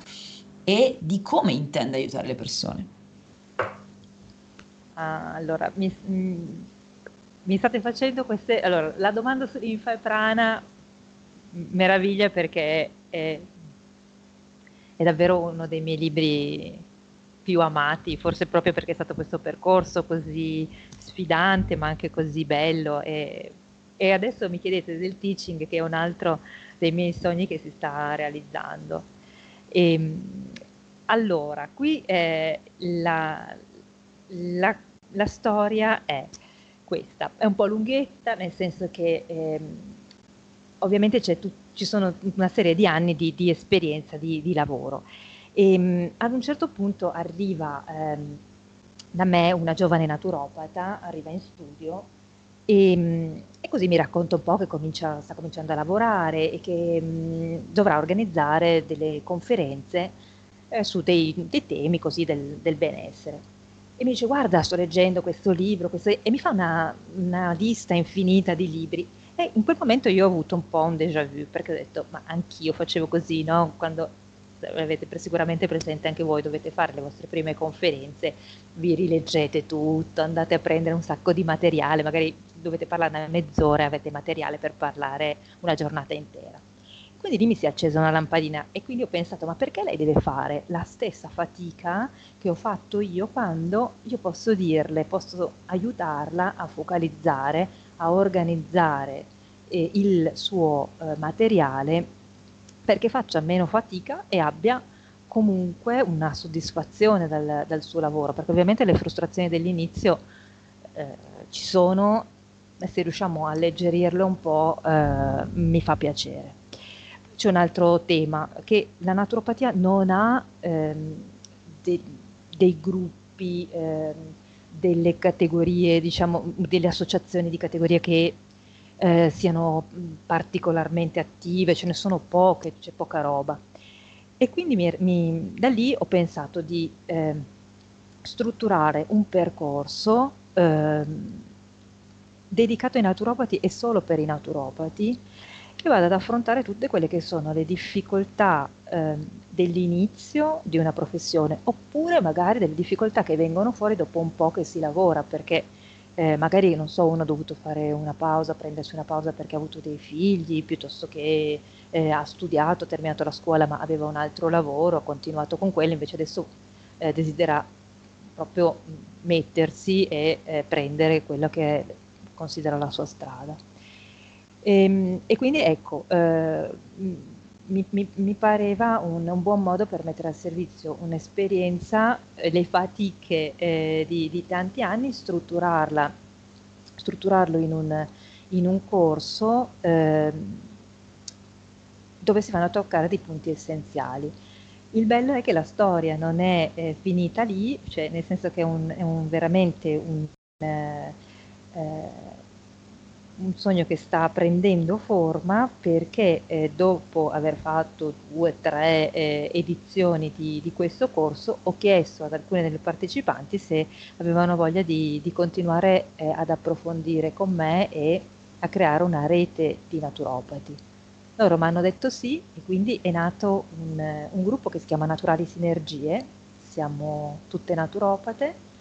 e di come intende aiutare le persone. Ah, allora, mi, mm, mi, state facendo queste... Allora, la domanda su Infa e Prana meraviglia perché è, è davvero uno dei miei libri più amati, forse proprio perché è stato questo percorso così sfidante ma anche così bello e, e, adesso mi chiedete del teaching che è un altro dei miei sogni che si sta realizzando. E, ehm, allora, qui eh, la, la, la, storia è questa, è un po' lunghetta, nel senso che ehm, ovviamente tu, ci sono una serie di anni di, di esperienza, di, di lavoro. E ehm, ad un certo punto arriva ehm, da me una giovane naturopata, arriva in studio e, ehm, e, così mi racconta un po' che comincia, sta cominciando a lavorare e che mh, mm, dovrà organizzare delle conferenze eh, su dei, dei, temi così del, del benessere e mi dice guarda sto leggendo questo libro questo... e mi fa una, una, lista infinita di libri e in quel momento io ho avuto un po' un déjà vu perché ho detto ma anch'io facevo così no? quando avete sicuramente presente anche voi dovete fare le vostre prime conferenze vi rileggete tutto andate a prendere un sacco di materiale magari dovete parlare una mezz'ora avete materiale per parlare una giornata intera quindi lì mi si è accesa una lampadina e quindi ho pensato, ma perché lei deve fare la stessa fatica che ho fatto io quando io posso dirle, posso aiutarla a focalizzare, a organizzare eh, il suo eh, materiale perché faccia meno fatica e abbia comunque una soddisfazione dal, dal suo lavoro, perché ovviamente le frustrazioni dell'inizio eh, ci sono, e se riusciamo a alleggerirle un po' eh, mi fa piacere c'è un altro tema, che la naturopatia non ha ehm, de, dei gruppi, ehm, delle categorie, diciamo, delle associazioni di categorie che eh, siano particolarmente attive, ce ne sono poche, c'è poca roba. E quindi mi, mi, da lì ho pensato di eh, strutturare un percorso eh, dedicato ai naturopati e solo per i naturopati, che vada ad affrontare tutte quelle che sono le difficoltà eh, dell'inizio di una professione, oppure magari delle difficoltà che vengono fuori dopo un po' che si lavora, perché eh, magari, non so, uno ha dovuto fare una pausa, prendersi una pausa perché ha avuto dei figli, piuttosto che eh, ha studiato, ha terminato la scuola ma aveva un altro lavoro, ha continuato con quello, invece adesso eh, desidera proprio mettersi e eh, prendere quello che considera la sua strada. E, ehm, e quindi ecco, eh, mi, mi, mi, pareva un, un, buon modo per mettere a servizio un'esperienza, eh, le fatiche eh, di, di, tanti anni, strutturarla, strutturarlo in un, in un corso eh, dove si vanno a toccare dei punti essenziali. Il bello è che la storia non è eh, finita lì, cioè nel senso che è, un, è un, veramente un, eh, eh, un sogno che sta prendendo forma perché eh, dopo aver fatto due o tre eh, edizioni di, di, questo corso ho chiesto ad alcune delle partecipanti se avevano voglia di, di continuare eh, ad approfondire con me e a creare una rete di naturopati. Loro mi hanno detto sì e quindi è nato un, un gruppo che si chiama Naturali Sinergie, siamo tutte naturopate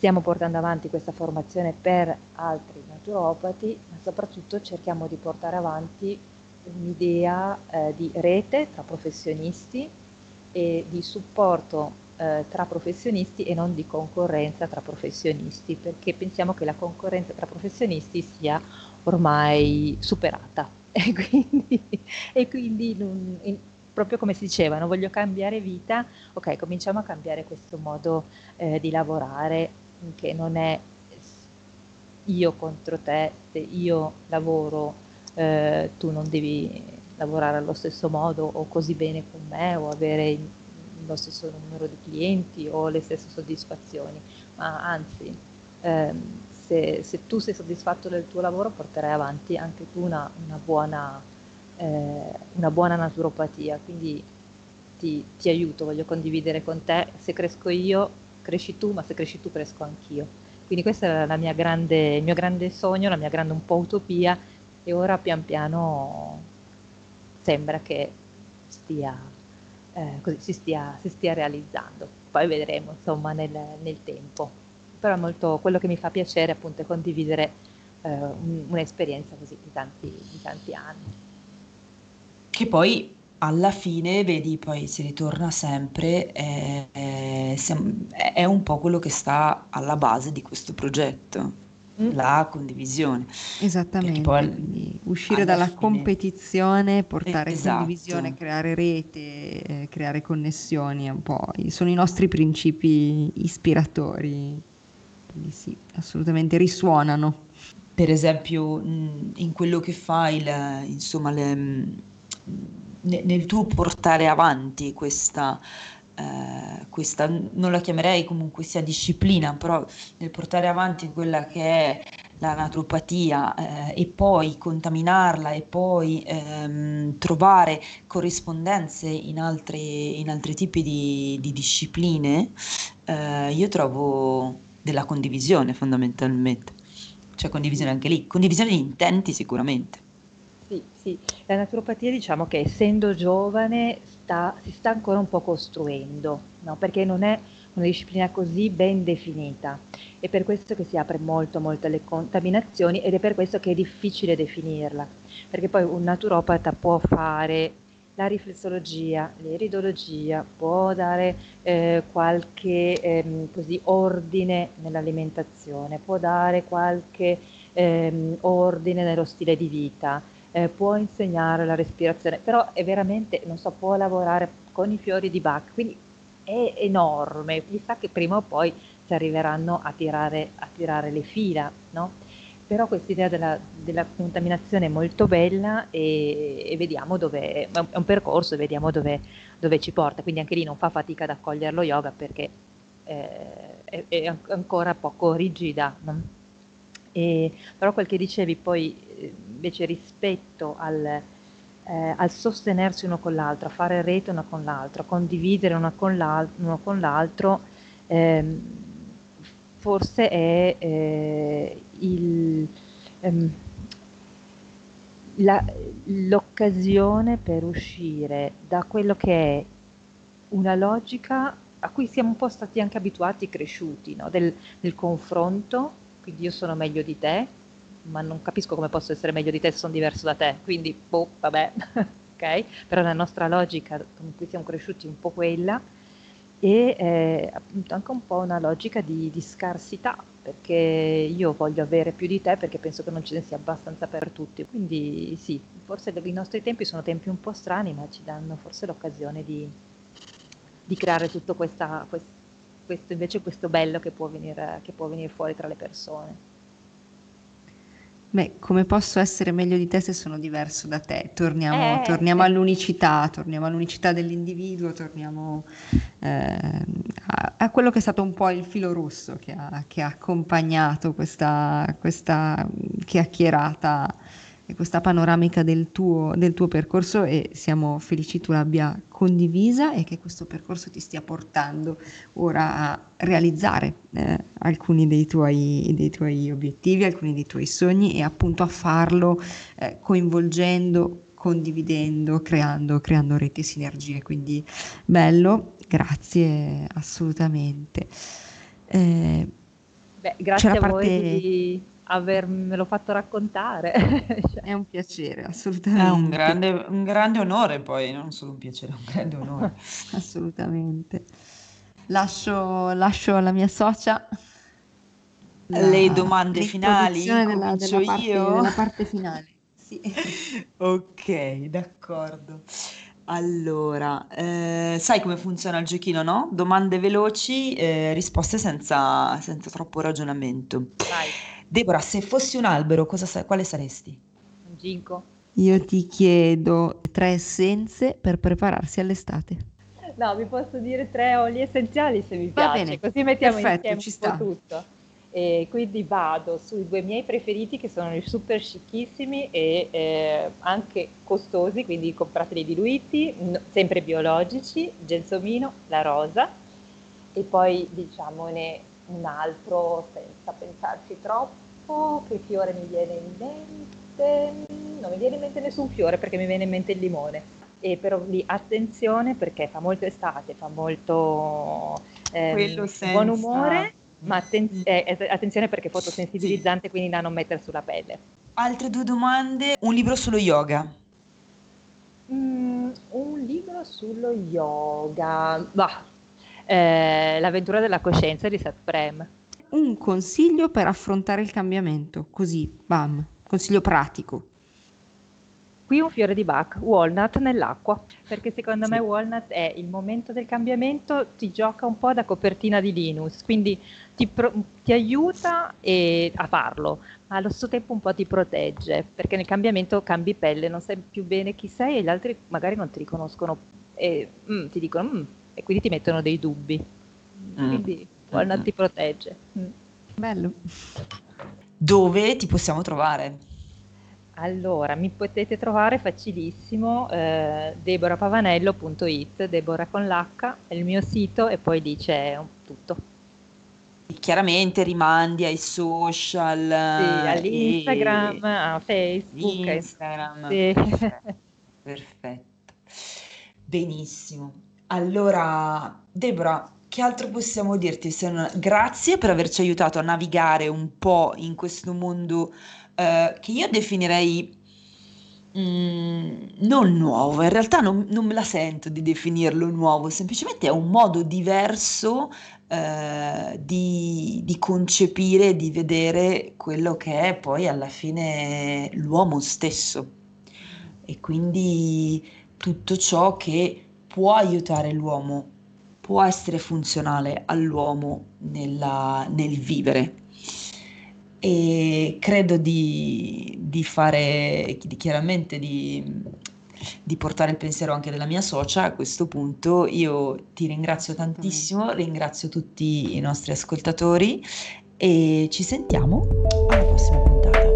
Stiamo portando avanti questa formazione per altri naturopati, ma soprattutto cerchiamo di portare avanti un'idea eh, di rete tra professionisti e di supporto eh, tra professionisti e non di concorrenza tra professionisti, perché pensiamo che la concorrenza tra professionisti sia ormai superata. E quindi, e quindi non, in, proprio come si diceva, non voglio cambiare vita, ok, cominciamo a cambiare questo modo eh, di lavorare che non è io contro te, se io lavoro eh, tu non devi lavorare allo stesso modo o così bene con me o avere lo stesso numero di clienti o le stesse soddisfazioni, ma anzi ehm, se, se, tu sei soddisfatto del tuo lavoro porterai avanti anche tu una, una, buona, eh, una buona, naturopatia, quindi ti, ti aiuto, voglio condividere con te, se cresco io cresci tu, ma se cresci tu cresco anch'io. Quindi questo è grande, il mio grande sogno, la mia grande un po' utopia e ora pian piano sembra che stia, eh, così, si, stia, si, stia, realizzando. Poi vedremo insomma nel, nel, tempo. Però molto, quello che mi fa piacere appunto è condividere eh, un, un'esperienza così di tanti, di tanti anni. Che poi alla fine, vedi, poi si ritorna sempre, è, è, è un po' quello che sta alla base di questo progetto, mm. la condivisione. Esattamente, poi, uscire dalla fine... competizione, portare esatto. condivisione, creare rete, eh, creare connessioni, un po', sono i nostri principi ispiratori, quindi sì, assolutamente risuonano. Per esempio, in quello che fai, il, insomma, le nel tuo portare avanti questa, eh, questa, non la chiamerei comunque sia disciplina, però nel portare avanti quella che è la naturopatia eh, e poi contaminarla e poi ehm, trovare corrispondenze in, altre, in altri tipi di, di discipline, eh, io trovo della condivisione fondamentalmente, cioè condivisione anche lì, condivisione di intenti sicuramente. Sì, sì, la naturopatia diciamo che essendo giovane sta, si sta ancora un po' costruendo, no? perché non è una disciplina così ben definita. È per questo che si apre molto, molto alle contaminazioni ed è per questo che è difficile definirla, perché poi un naturopata può fare la riflessologia, l'iridologia, può dare eh, qualche eh, così, ordine nell'alimentazione, può dare qualche eh, ordine nello stile di vita, eh, può insegnare la respirazione, però è veramente, non so, può lavorare con i fiori di Bach, quindi è enorme, sa che prima o poi si arriveranno a tirare, a tirare le fila, no? Però questa idea della, della, contaminazione è molto bella e, e, vediamo dove, è un percorso vediamo dove, dove, ci porta, quindi anche lì non fa fatica ad accogliere lo yoga perché eh, è, è, ancora poco rigida. No? E, però quel che dicevi poi invece rispetto al, eh, al, sostenersi uno con l'altro, a fare rete uno con l'altro, a condividere uno con, l'altro, ehm, forse è eh, il, ehm, l'occasione per uscire da quello che è una logica a cui siamo un po' stati anche abituati, cresciuti, no? del, del confronto, quindi io sono meglio di te, ma non capisco come posso essere meglio di te se sono diverso da te, quindi boh, vabbè, ok? Però la nostra logica con cui siamo cresciuti è un po' quella e eh, appunto anche un po' una logica di, di, scarsità, perché io voglio avere più di te perché penso che non ce ne sia abbastanza per tutti. Quindi sì, forse i nostri tempi sono tempi un po' strani, ma ci danno forse l'occasione di, di creare tutto questa, questo, questo, invece questo bello che può, venire, che può venire fuori tra le persone. Beh, come posso essere meglio di te se sono diverso da te? Torniamo, eh, torniamo all'unicità, torniamo all'unicità dell'individuo, torniamo eh, a, a, quello che è stato un po' il filo rosso che ha, che ha accompagnato questa, questa chiacchierata questa panoramica del tuo, del tuo, percorso e siamo felici tu l'abbia condivisa e che questo percorso ti stia portando ora a realizzare eh, alcuni dei tuoi, dei tuoi, obiettivi, alcuni dei tuoi sogni e appunto a farlo eh, coinvolgendo, condividendo, creando, creando reti e sinergie. Quindi bello, grazie assolutamente. Eh, Beh, grazie a parte... voi di avermelo fatto raccontare. cioè. È un piacere, assolutamente. È un grande, un grande onore poi, non solo un piacere, è un grande onore. assolutamente. Lascio, lascio alla mia socia la, le domande finali, della, della, parte, io. della parte finale. Sì. ok, d'accordo. Allora, eh, sai come funziona il giochino, no? Domande veloci, eh, risposte senza, senza troppo ragionamento. Vai. Deborah, se fossi un albero, sa- quale saresti? Un ginkgo. Io ti chiedo tre essenze per prepararsi all'estate. No, vi posso dire tre oli essenziali se mi piace, bene. così mettiamo Perfetto, insieme ci un sta. po' tutto. E quindi vado sui due miei preferiti che sono i super scicchissimi e eh, anche costosi, quindi comprateli diluiti, no, sempre biologici, gelsomino, la rosa e poi diciamone un altro senza pensarci troppo, che fiore mi viene in mente? Non mi viene in mente nessun fiore perché mi viene in mente il limone. E però lì attenzione perché fa molto estate, fa molto ehm, buon umore, ma atten- mm. eh, attenzione perché è fotosensibilizzante, sì. quindi da non mettere sulla pelle. Altre due domande, un libro sullo yoga. Mm, un libro sullo yoga, bah, eh, L'avventura della coscienza di Seth Prem. Un consiglio per affrontare il cambiamento, così, bam, consiglio pratico. Qui un fiore di Bach, Walnut nell'acqua, perché secondo sì. me Walnut è il momento del cambiamento, ti gioca un po' da copertina di Linus, quindi ti, pro- ti aiuta e- a farlo, ma allo stesso tempo un po' ti protegge, perché nel cambiamento cambi pelle, non sai più bene chi sei e gli altri magari non ti riconoscono e mm, ti dicono mm, e quindi ti mettono dei dubbi. Mm. Quindi Walnut mm. ti protegge. Mm. Bello. Dove ti possiamo trovare? Allora, mi potete trovare facilissimo eh, deborapavanello.it, Debora con l'H, è il mio sito e poi lì c'è tutto. Chiaramente rimandi ai social. Sì, all'Instagram, e... a Facebook. Instagram. Sì. Perfetto. Benissimo. Allora, Debora, che altro possiamo dirti se non grazie per averci aiutato a navigare un po' in questo mondo eh, che io definirei mm, non nuovo, in realtà non, non, me la sento di definirlo nuovo, semplicemente è un modo diverso eh, di, di concepire, di vedere quello che è poi alla fine l'uomo stesso. E quindi tutto ciò che può aiutare l'uomo, può essere funzionale all'uomo nella, nel vivere. E credo di, di fare, di, chiaramente di, di portare il pensiero anche della mia socia a questo punto. Io ti ringrazio tantissimo, ringrazio tutti i nostri ascoltatori e ci sentiamo alla prossima puntata.